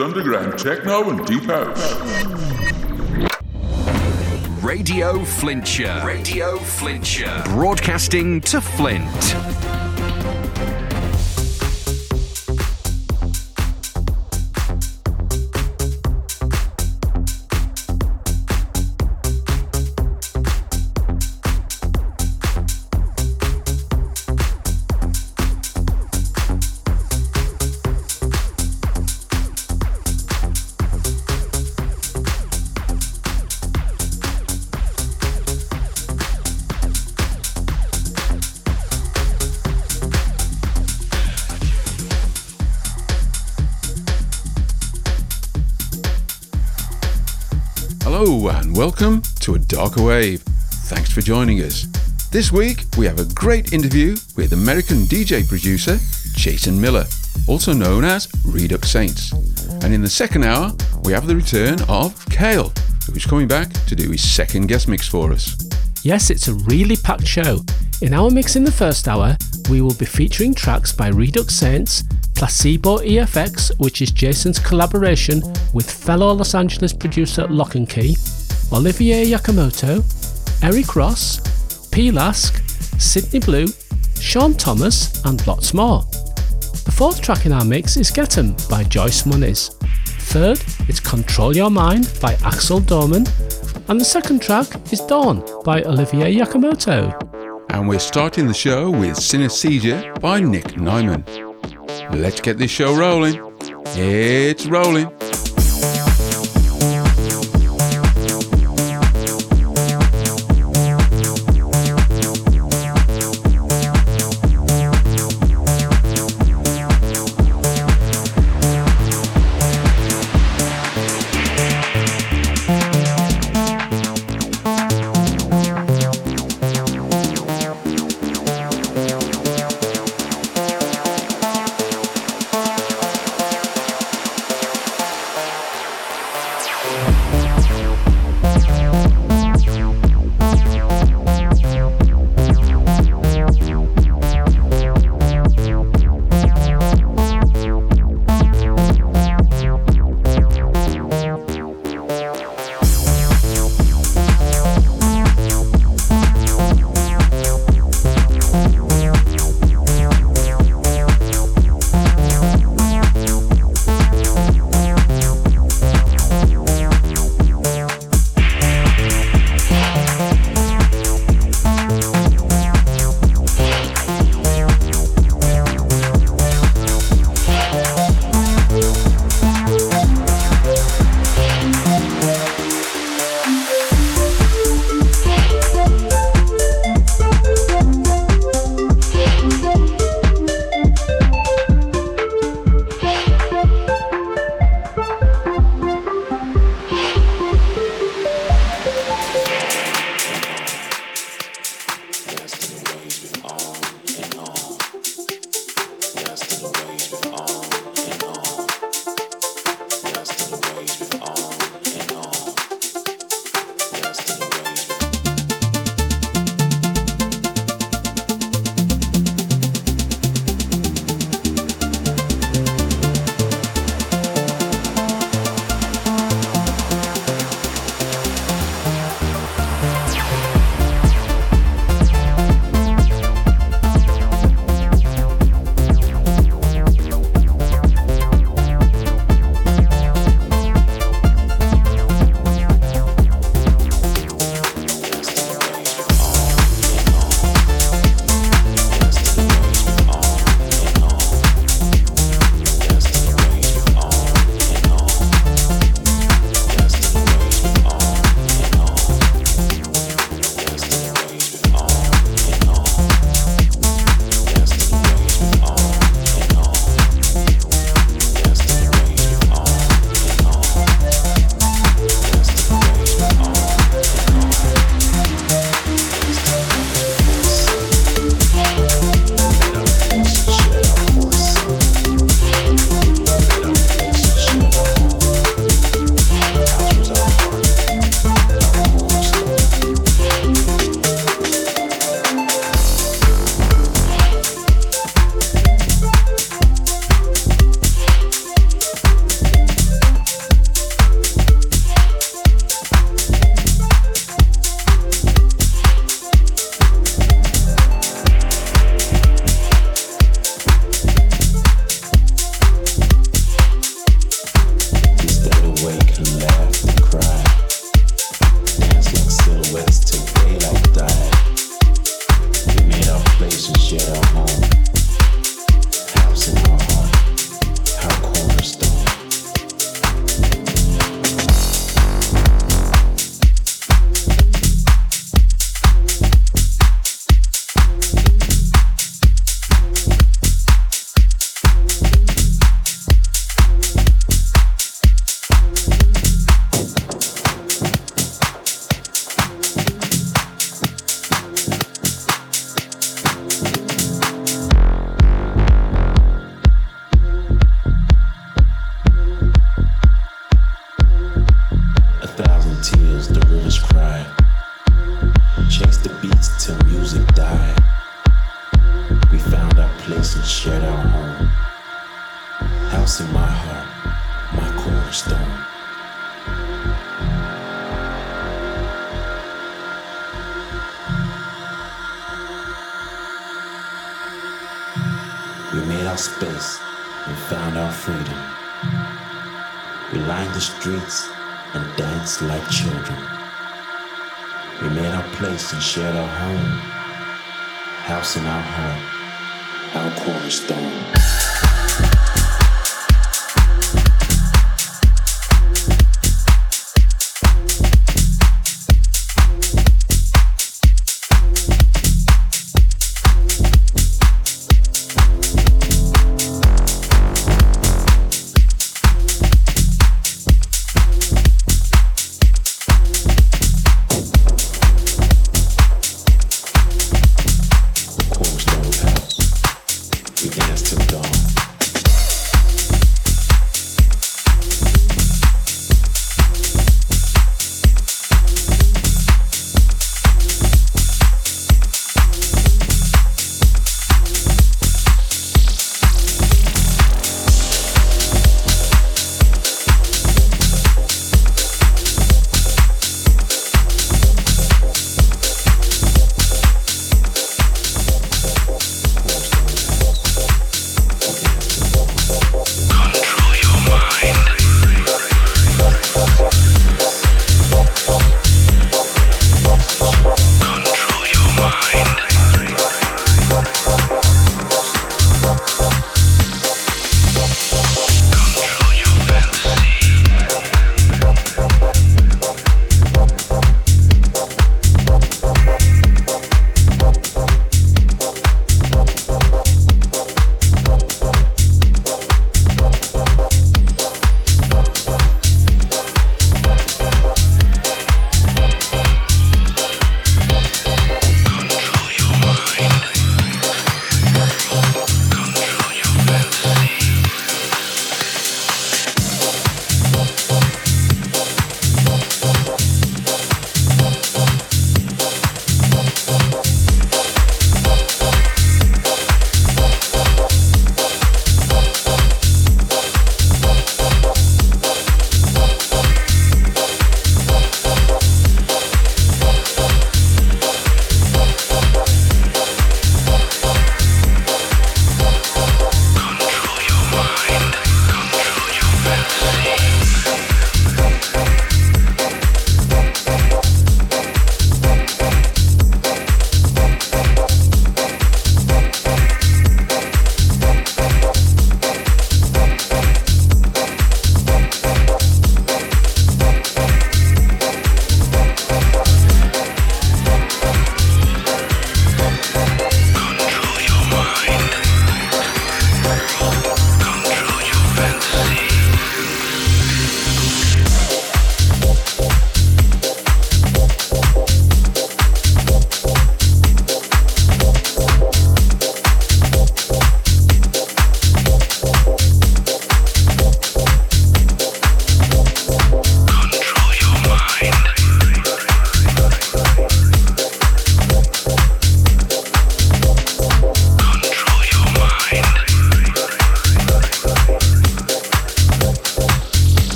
underground techno and deep house. Radio Flintshire. Radio Flintshire. Broadcasting to Flint. Welcome to A Darker Wave. Thanks for joining us. This week we have a great interview with American DJ producer Jason Miller, also known as Redux Saints. And in the second hour we have the return of Chael, who's coming back to do his second guest mix for us. Yes, it's a really packed show. In our mix in the first hour, we will be featuring tracks by Redux Saints, Placebo EFX, which is Jason's collaboration with fellow Los Angeles producer LoknKey, Olivier Giacomotto, Eric Ross, P. Lask, Sydney Blu, Shaun Thomas, and lots more. The fourth track in our mix is Get 'em by Joyce Muniz. Third, it's Control Your Mind by Axel Doorman. And the second track is Dawn by Olivier Giacomotto. And we're starting the show with Synesthesia by Nick Nyman. Let's get this show rolling. It's rolling.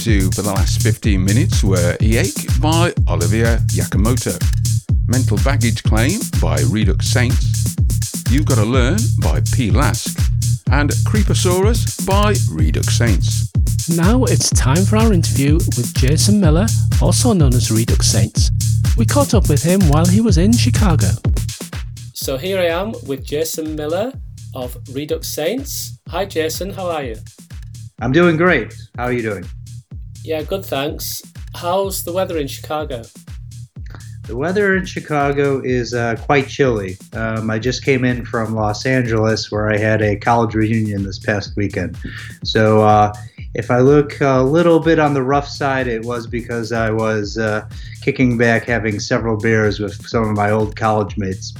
Tracks you've been listening to for the last 15 minutes were Eake by Olivier Giacomotto, Mental Baggage Claim by Redux Saints, You Gotta Learn by P. Lask, and Creeposaurus by Redux Saints. Now it's time for our interview with Jason Miller, also known as Redux Saints. We caught up with him while he was in Chicago. So here I am with Jason Miller of Redux Saints. Hi, Jason, how are you? I'm doing great. How are you doing? Yeah, good, thanks. How's the weather in Chicago? The weather in Chicago is uh, quite chilly. Um, I just came in from Los Angeles where I had a college reunion this past weekend. So uh, if I look a little bit on the rough side, it was because I was uh, kicking back having several beers with some of my old college mates.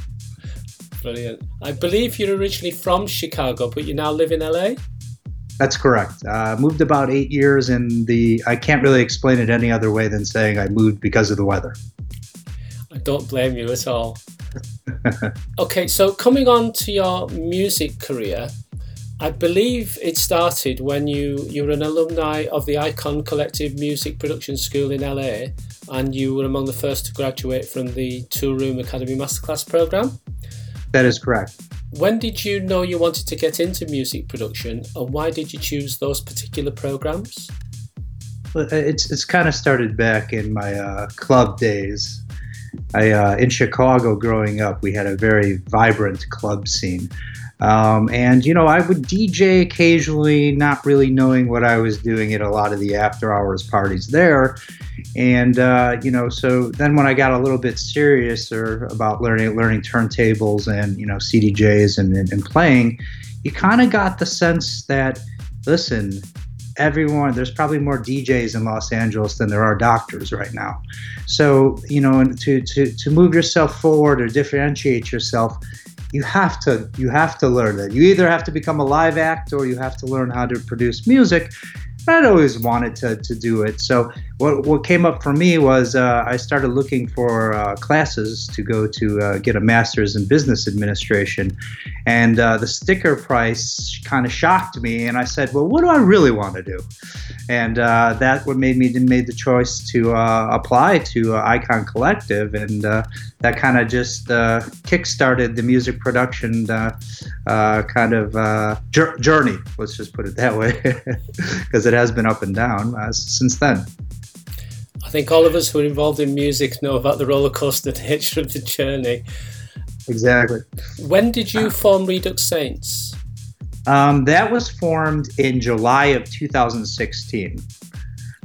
Brilliant. I believe you're originally from Chicago, but you now live in LA? That's correct. Uh, moved about eight years, and the I can't really explain it any other way than saying I moved because of the weather. I don't blame you at all. okay, so coming on to your music career, I believe it started when you you were an alumni of the Icon Collective Music Production School in LA, and you were among the first to graduate from the Toolroom Academy Masterclass program. That is correct. When did you know you wanted to get into music production, and why did you choose those particular programs? Well, it's it's kind of started back in my uh, club days. I uh, in Chicago growing up, we had a very vibrant club scene. Um, and you know, I would DJ occasionally, not really knowing what I was doing at a lot of the after hours parties there. And uh, you know, so then when I got a little bit seriouser about learning learning turntables and you know CDJs and, and, and playing, you kind of got the sense that listen, everyone there's probably more DJs in Los Angeles than there are doctors right now. So you know, and to to to move yourself forward or differentiate yourself you have to you have to learn it. You either have to become a live act or you have to learn how to produce music. I'd always wanted to, to do it. So what, what came up for me was uh, I started looking for uh, classes to go to uh, get a master's in business administration, and uh, the sticker price kind of shocked me. And I said, well, what do I really want to do? And uh, that what made me made the choice to uh, apply to Icon Collective, and that kind of just kickstarted the music production kind of journey. Let's just put it that way, because it has been up and down since then. I think all of us who are involved in music know about the roller coaster nature of the journey. Exactly. When did you form Redux Saints? Um, that was formed in July of 2016.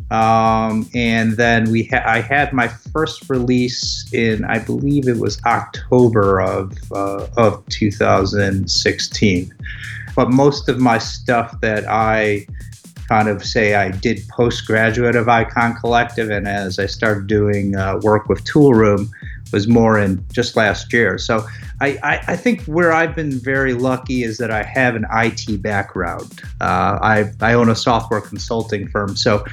Um, and then we ha- I had my first release in I believe it was October of uh, of 2016. But most of my stuff that I kind of say I did postgraduate of Icon Collective, and as I started doing uh, work with Toolroom, was more in just last year. So I, I, I, think where I've been very lucky is that I have an IT background. Uh, I, I own a software consulting firm, so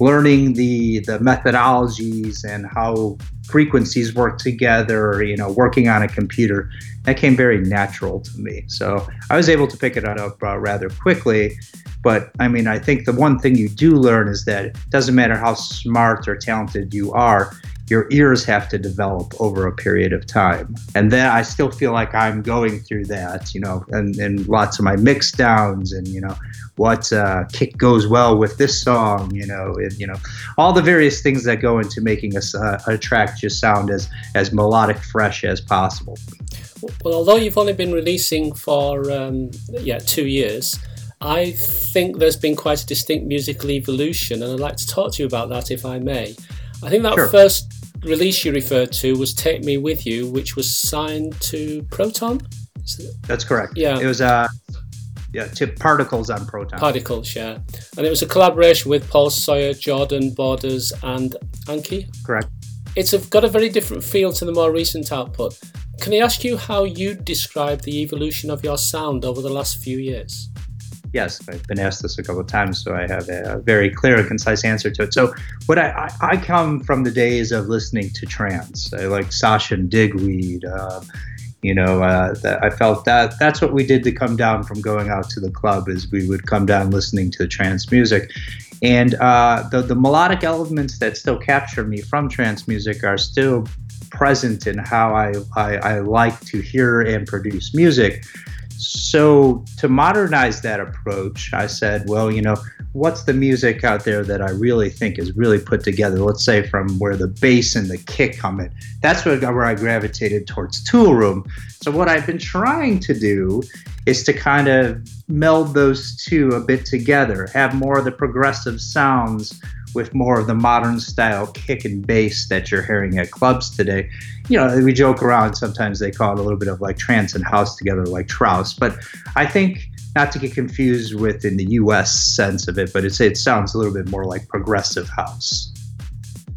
learning the the methodologies and how frequencies work together, you know, working on a computer, that came very natural to me. So I was able to pick it up uh, rather quickly. But I mean, I think the one thing you do learn is that it doesn't matter how smart or talented you are, your ears have to develop over a period of time. And then I still feel like I'm going through that, you know, and, and lots of my mix downs and, you know, what uh, kick goes well with this song, you know, and, you know, all the various things that go into making a, uh, a track just sound as, as melodic fresh as possible. Well, although you've only been releasing for, um, yeah, two years, I think there's been quite a distinct musical evolution, and I'd like to talk to you about that if I may. I think that sure. first release you referred to was Take Me With You, which was signed to Proton. That's correct. Yeah. It was uh yeah, to Particles on Proton. Particles, yeah. And it was a collaboration with Paul Sawyer, Jordan Borders, and Anki. Correct. It's a, got a very different feel to the more recent output. Can I ask you how you describe the evolution of your sound over the last few years? yes, I've been asked this a couple of times, so I have a very clear and concise answer to it. So, what I, I, I come from the days of listening to trance. I like and Digweed. Uh, you know, uh, I felt that that's what we did to come down from going out to the club is we would come down listening to trance music, And uh, the the melodic elements that still capture me from trance music are still present in how I, I, I like to hear and produce music. So to modernize that approach, I said, well, you know, what's the music out there that I really think is really put together? Let's say from where the bass and the kick come in. That's where, I gravitated towards Toolroom. So what I've been trying to do is to kind of meld those two a bit together, have more of the progressive sounds with more of the modern style kick and bass that you're hearing at clubs today. You know, we joke around sometimes they call it a little bit of like trance and house together, like Trouse. But I think not to get confused with in the US sense of it, but it's, it sounds a little bit more like progressive house.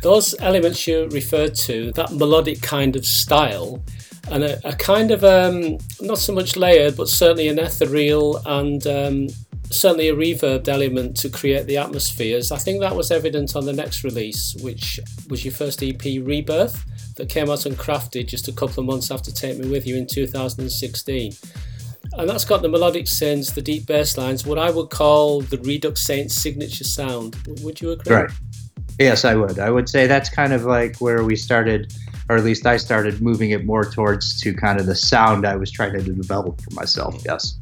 Those elements you referred to, that melodic kind of style, and a, a kind of um, not so much layered, but certainly an ethereal and um, certainly a reverb element to create the atmospheres. I think that was evident on the next release, which was your first EP, Rebirth, that came out on Krafted just a couple of months after Take Me With You in 2016. And that's got the melodic sense, the deep bass lines, what I would call the Redux Saints signature sound. Would you agree? Right. Yes, I would. I would say that's kind of like where we started, or at least I started moving it more towards to kind of the sound I was trying to develop for myself. Yes.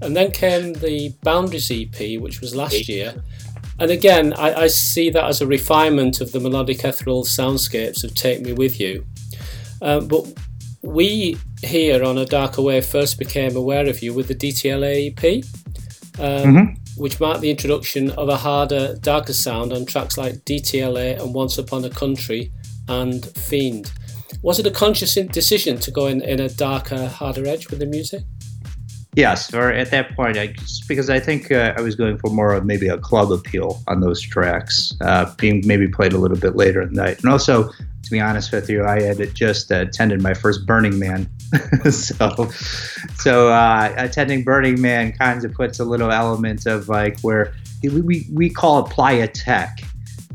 And then came the Boundaries EP, which was last year. And again, I, I see that as a refinement of the melodic ethereal soundscapes of Take Me With You. Um, but we here on A Darker Wave first became aware of you with the DTLA EP, um, mm-hmm. which marked the introduction of a harder, darker sound on tracks like DTLA and Once Upon a Country and Fiend. Was it a conscious decision to go in, in a darker, harder edge with the music? Yes, or at that point, I because I think uh, I was going for more of maybe a club appeal on those tracks, uh, being maybe played a little bit later in the night, and also to be honest with you, I had just attended my first Burning Man, so so uh, attending Burning Man kind of puts a little element of like where we we, we call it playa tech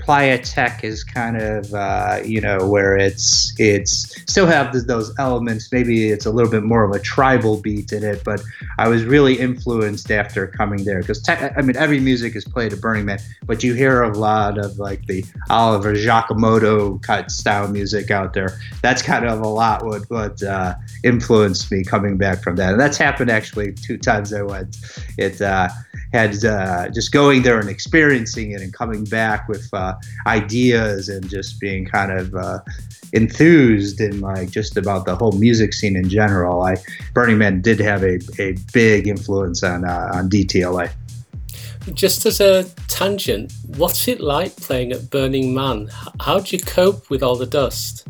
Playa Tech is kind of uh, you know where it's it's still have those elements. Maybe it's a little bit more of a tribal beat in it, but I was really influenced after coming there because I mean every music is played at Burning Man, but you hear a lot of like the Olivier Giacomotto cut style music out there. That's kind of a lot what what uh, influenced me coming back from that, and that's happened actually two times I went. It uh, had uh, just going there and experiencing it and coming back with uh, ideas and just being kind of uh, enthused and like just about the whole music scene in general. I Burning Man did have a, a big influence on uh, on DTLA. Just as a tangent, what's it like playing at Burning Man? How do you cope with all the dust?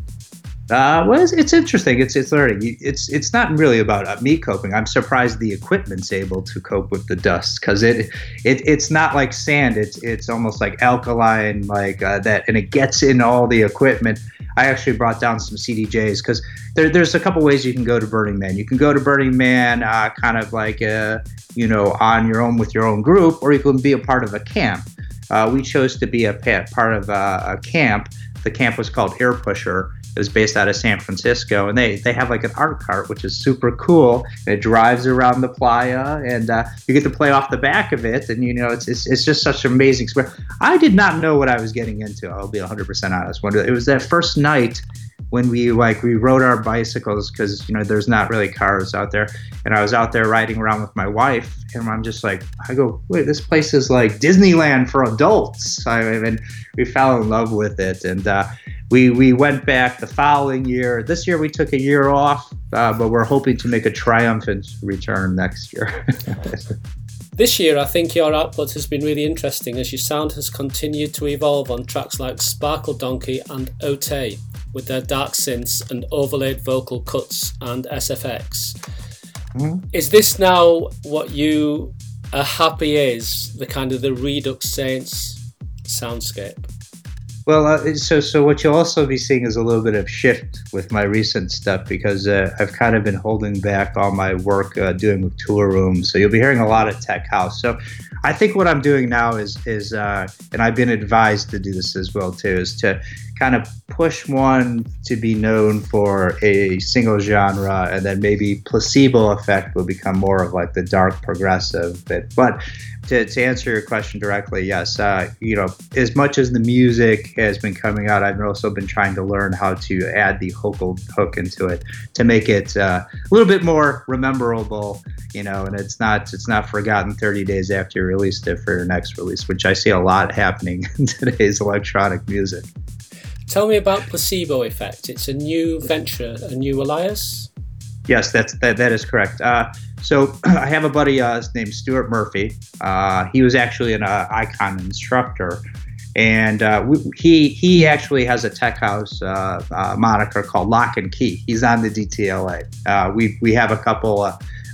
Uh, well, it's, it's, interesting. It's it's learning. It's it's not really about uh, me coping. I'm surprised the equipment's able to cope with the dust because it it it's not like sand. It's it's almost like alkaline, like uh, that, and it gets in all the equipment. I actually brought down some CDJs because there, there's a couple ways you can go to Burning Man. You can go to Burning Man uh, kind of like a, uh, you know on your own with your own group, or you can be a part of a camp. Uh, we chose to be a part of a, a camp. The camp was called Air Pusher it was based out of San Francisco, and they they have like an art cart, which is super cool. And it drives around the playa, and uh, you get to play off the back of it, and you know it's it's, it's just such an amazing experience. I did not know what I was getting into. I'll be 100% honest. It was that first night when we like we rode our bicycles because you know there's not really cars out there and i was out there riding around with my wife and i'm just like i go wait this place is like disneyland for adults i mean we fell in love with it and uh, we we went back the following year. This year we took a year off, uh, but we're hoping to make a triumphant return next year. this year, I think your output has been really interesting as your sound has continued to evolve on tracks like Sparkle Donkey and Ote with their dark synths and overlaid vocal cuts and SFX. Mm-hmm. Is this now what you are happy is the kind of the Redux Saints soundscape? Well, uh, so so what you'll also be seeing is a little bit of shift with my recent stuff because uh, I've kind of been holding back all my work uh, doing with Toolrooms. So you'll be hearing a lot of tech house. So I think what I'm doing now is is uh, and I've been advised to do this as well too is to kind of push one to be known for a single genre and then maybe Placebo eFx will become more of like the dark progressive bit but to, to answer your question directly, yes. Uh, you know, as much as the music has been coming out, I've also been trying to learn how to add the hook hook into it to make it uh, a little bit more rememberable. You know, and it's not it's not forgotten 30 days after you released it for your next release, which I see a lot happening in today's electronic music. Tell me about Placebo eFx. It's a new venture, a new alias. Yes, that's that. That is correct. Uh, so I have a buddy uh, named Stuart Murphy. Uh, he was actually an uh, icon instructor, and uh, we, he he actually has a tech house uh, uh, moniker called LoknKey. He's on the DTLA. we we have a couple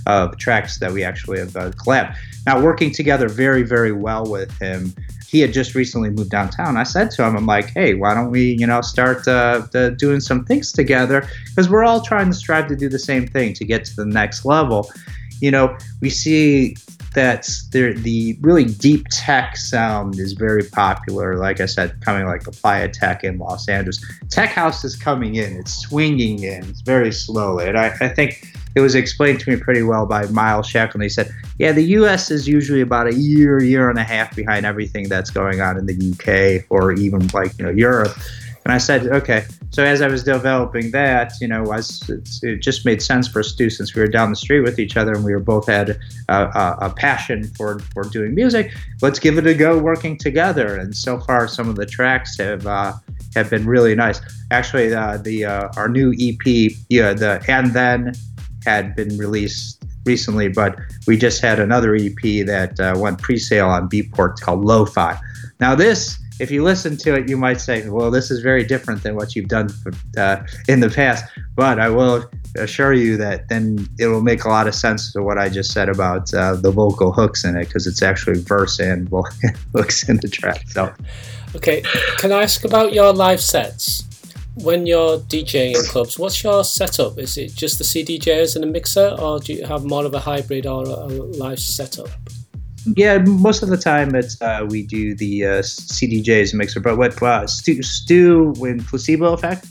of tracks that we actually have uh, collabed. Now working together very very well with him. He had just recently moved downtown. I said to him, I'm like, hey, why don't we, you know, start doing some things together? Because we're all trying to strive to do the same thing to get to the next level you know, we see that the really deep tech sound is very popular. Like I said, coming like the Playa Tech in Los Angeles. Tech House is coming in, it's swinging in, it's very slowly. And I, I think it was explained to me pretty well by Miles Shackleton. He said, Yeah, the US is usually about a year, year and a half behind everything that's going on in the UK or even like, you know, Europe. And I said, okay. So as I was developing that, you know, was it just made sense for us to do since we were down the street with each other and we were both had a, a, a, passion for for doing music. Let's give it a go working together. And so far, some of the tracks have uh, have been really nice. Actually, uh, the uh, our new EP, yeah, the and then had been released recently, but we just had another EP that uh, went pre-sale on Beatport called Lo-Fi. Now this if you listen to it, you might say, well, this is very different than what you've done uh, in the past. But I will assure you that then it will make a lot of sense to what I just said about uh, the vocal hooks in it because it's actually verse and hooks in the track. So, okay, can I ask about your live sets? When you're DJing in clubs, what's your setup? Is it just the CDJs and a mixer, or do you have more of a hybrid or a live setup? Yeah, most of the time it's uh, we do the uh, CDJs mixer. But what uh, Stu, Stu when Placebo eFx,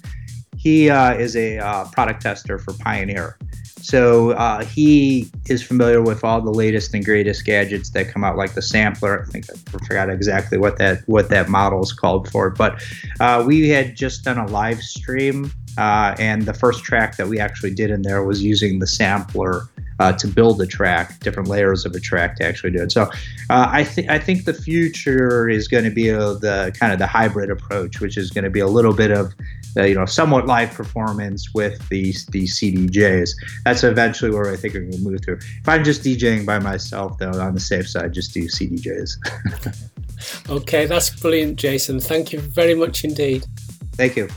he uh, is a uh, product tester for Pioneer. So uh, he is familiar with all the latest and greatest gadgets that come out, like the sampler. I think I forgot exactly what that what that model is called for. But uh, we had just done a live stream, and the first track that we actually did in there was using the sampler uh, to build a track, different layers of a track to actually do it. So uh, I think I think the future is going to be a, the kind of the hybrid approach, which is going to be a little bit of uh, you know somewhat live performance with these these CDJs. That's eventually where I think we're going to move through. If I'm just DJing by myself, though, on the safe side, just do CDJs. okay, that's brilliant, Jason. Thank you very much indeed. Thank you.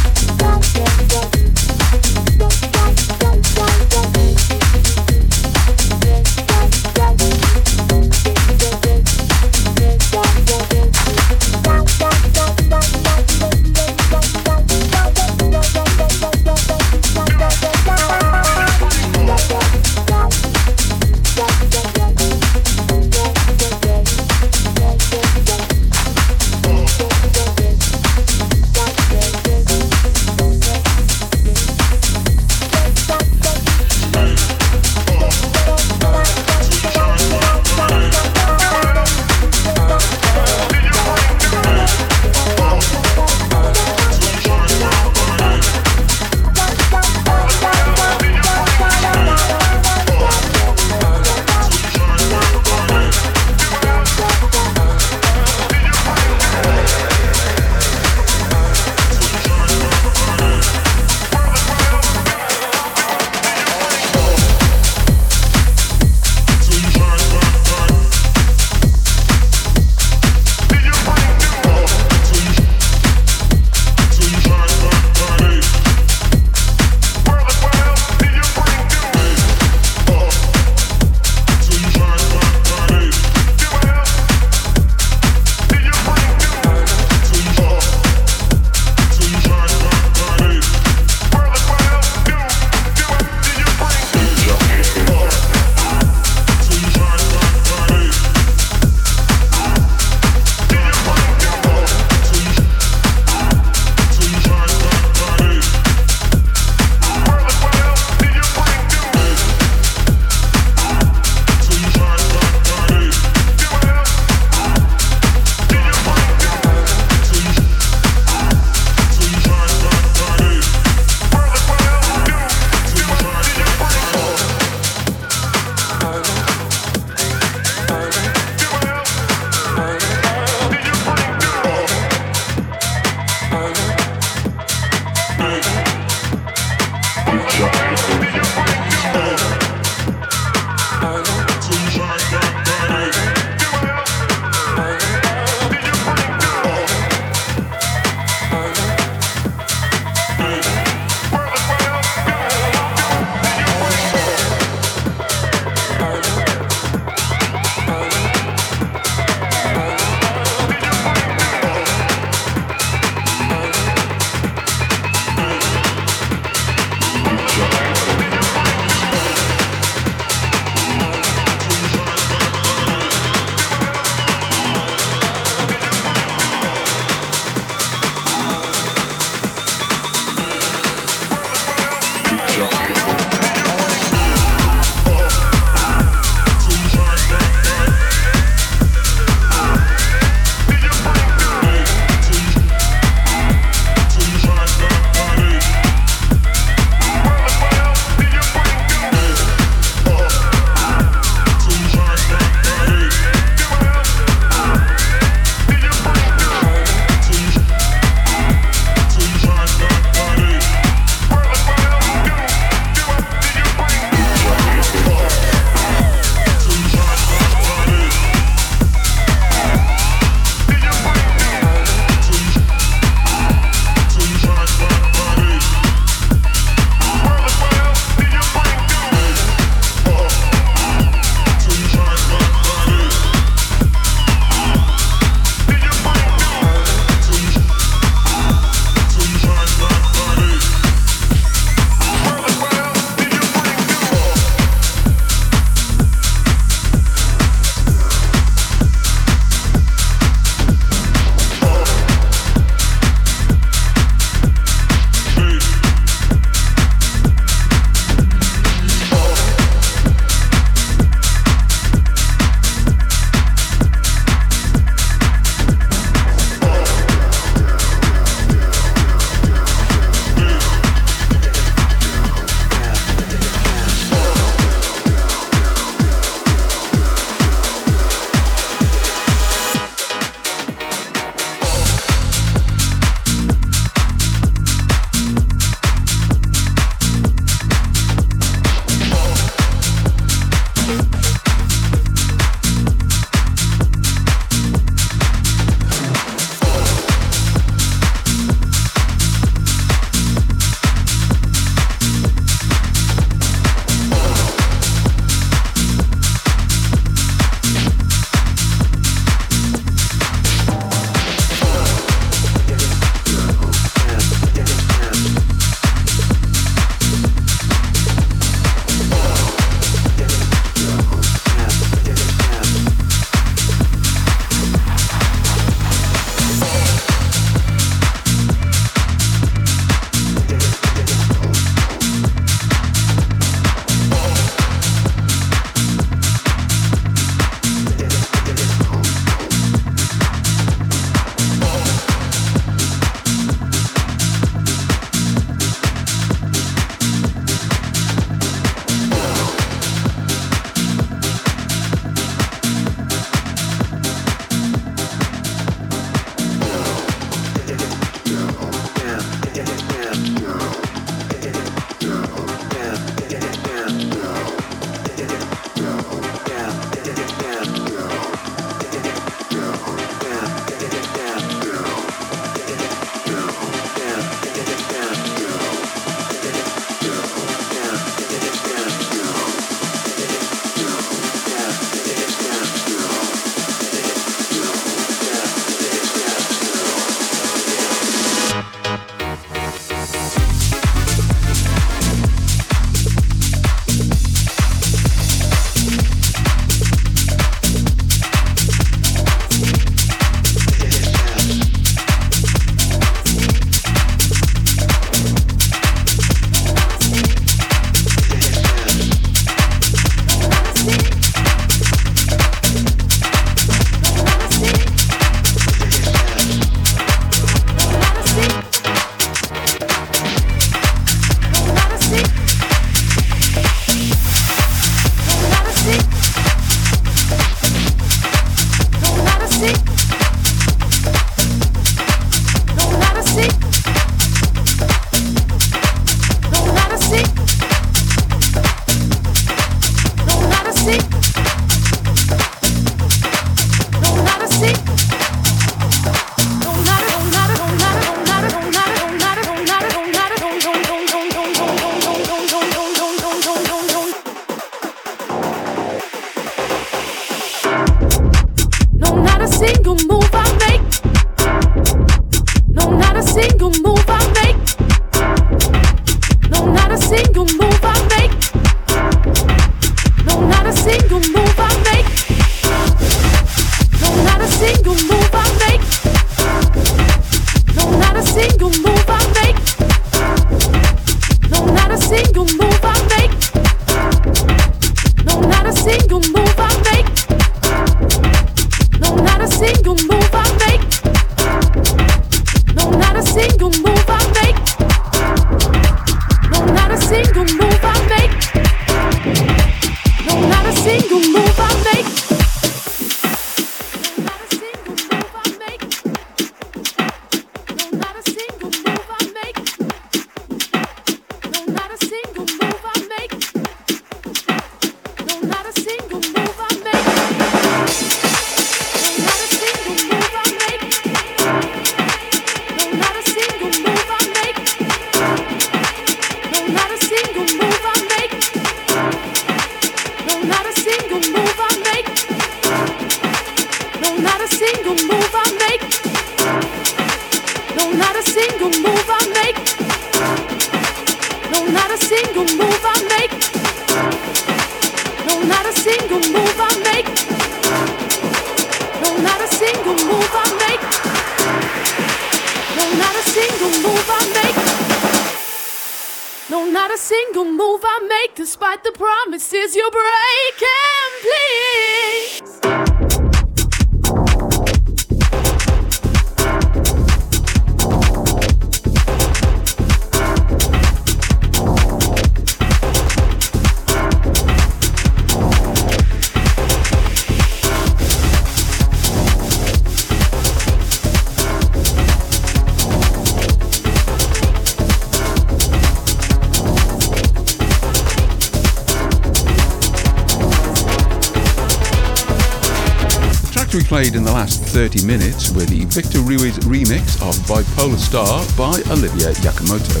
30 minutes with the Victor Ruiz remix of Bipolar Star by Olivier Giacomotto,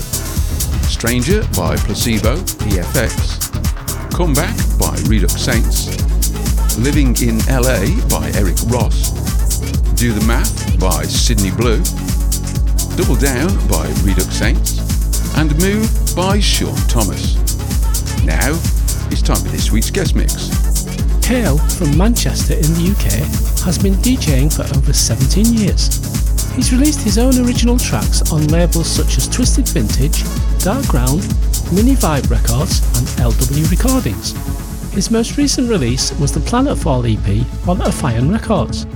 Stranger by Placebo, EFX, Comeback by Redux Saints, Living in LA by Eric Ross, Do the Math by Sydney Blu, Double Down by Redux Saints, and Move by Shaun Thomas. Now, it's time for this week's guest mix. Chael from Manchester in the UK has been DJing for over 17 years. He's released his own original tracks on labels such as Twisted Vintage, Darkground, Mini Vibe Records, and LW Recordings. His most recent release was the Planetfall EP on Ophion Records.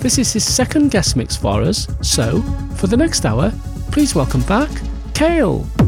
This is his second guest mix for us, so for the next hour, please welcome back Chael.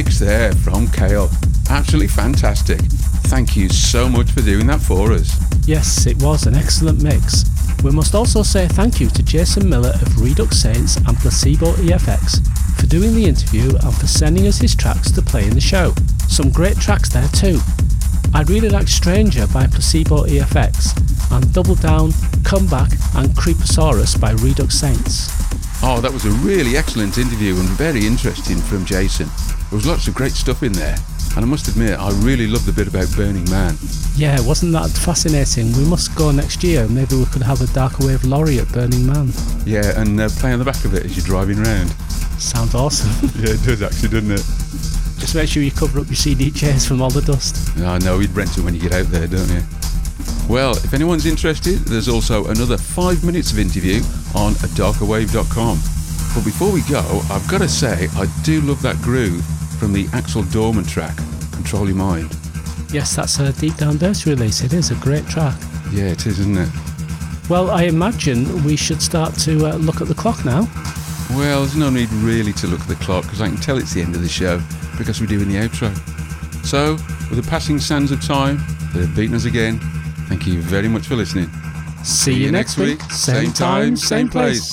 Mix there from Chael. Absolutely fantastic. Thank you so much for doing that for us. Yes, it was an excellent mix. We must also say thank you to Jason Miller of Redux Saints and Placebo eFx for doing the interview and for sending us his tracks to play in the show. Some great tracks there too. I really like Stranger by Placebo eFx and Double Down, Comeback and Creeposaurus by Redux Saints. Oh, that was a really excellent interview and very interesting from Jason. There was lots of great stuff in there. And I must admit, I really loved the bit about Burning Man. Yeah, wasn't that fascinating? We must go next year. Maybe we could have a Darker Wave lorry at Burning Man. Yeah, and uh, play on the back of it as you're driving around. Sounds awesome. yeah, it does actually, doesn't it? Just make sure you cover up your CDJs from all the dust. I know, you'd rent it when you get out there, don't you? Well, if anyone's interested, there's also another five minutes of interview on darkerwave.com. But before we go, I've got to say, I do love that groove from the Axel Doorman track, Control Your Mind. Yes, that's a Deep Down Bass release. It is a great track. Yeah, it is, isn't it? Well, I imagine we should start to uh, look at the clock now. Well, there's no need really to look at the clock because I can tell it's the end of the show because we're doing the outro. So, with the passing sands of time they've beaten us again, thank you very much for listening. See, you next week. Same time, same place. The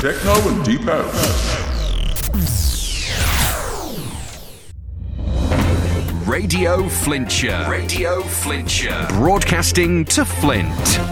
techno and deep house. Radio Flintshire. Radio Flintshire. Broadcasting to Flint.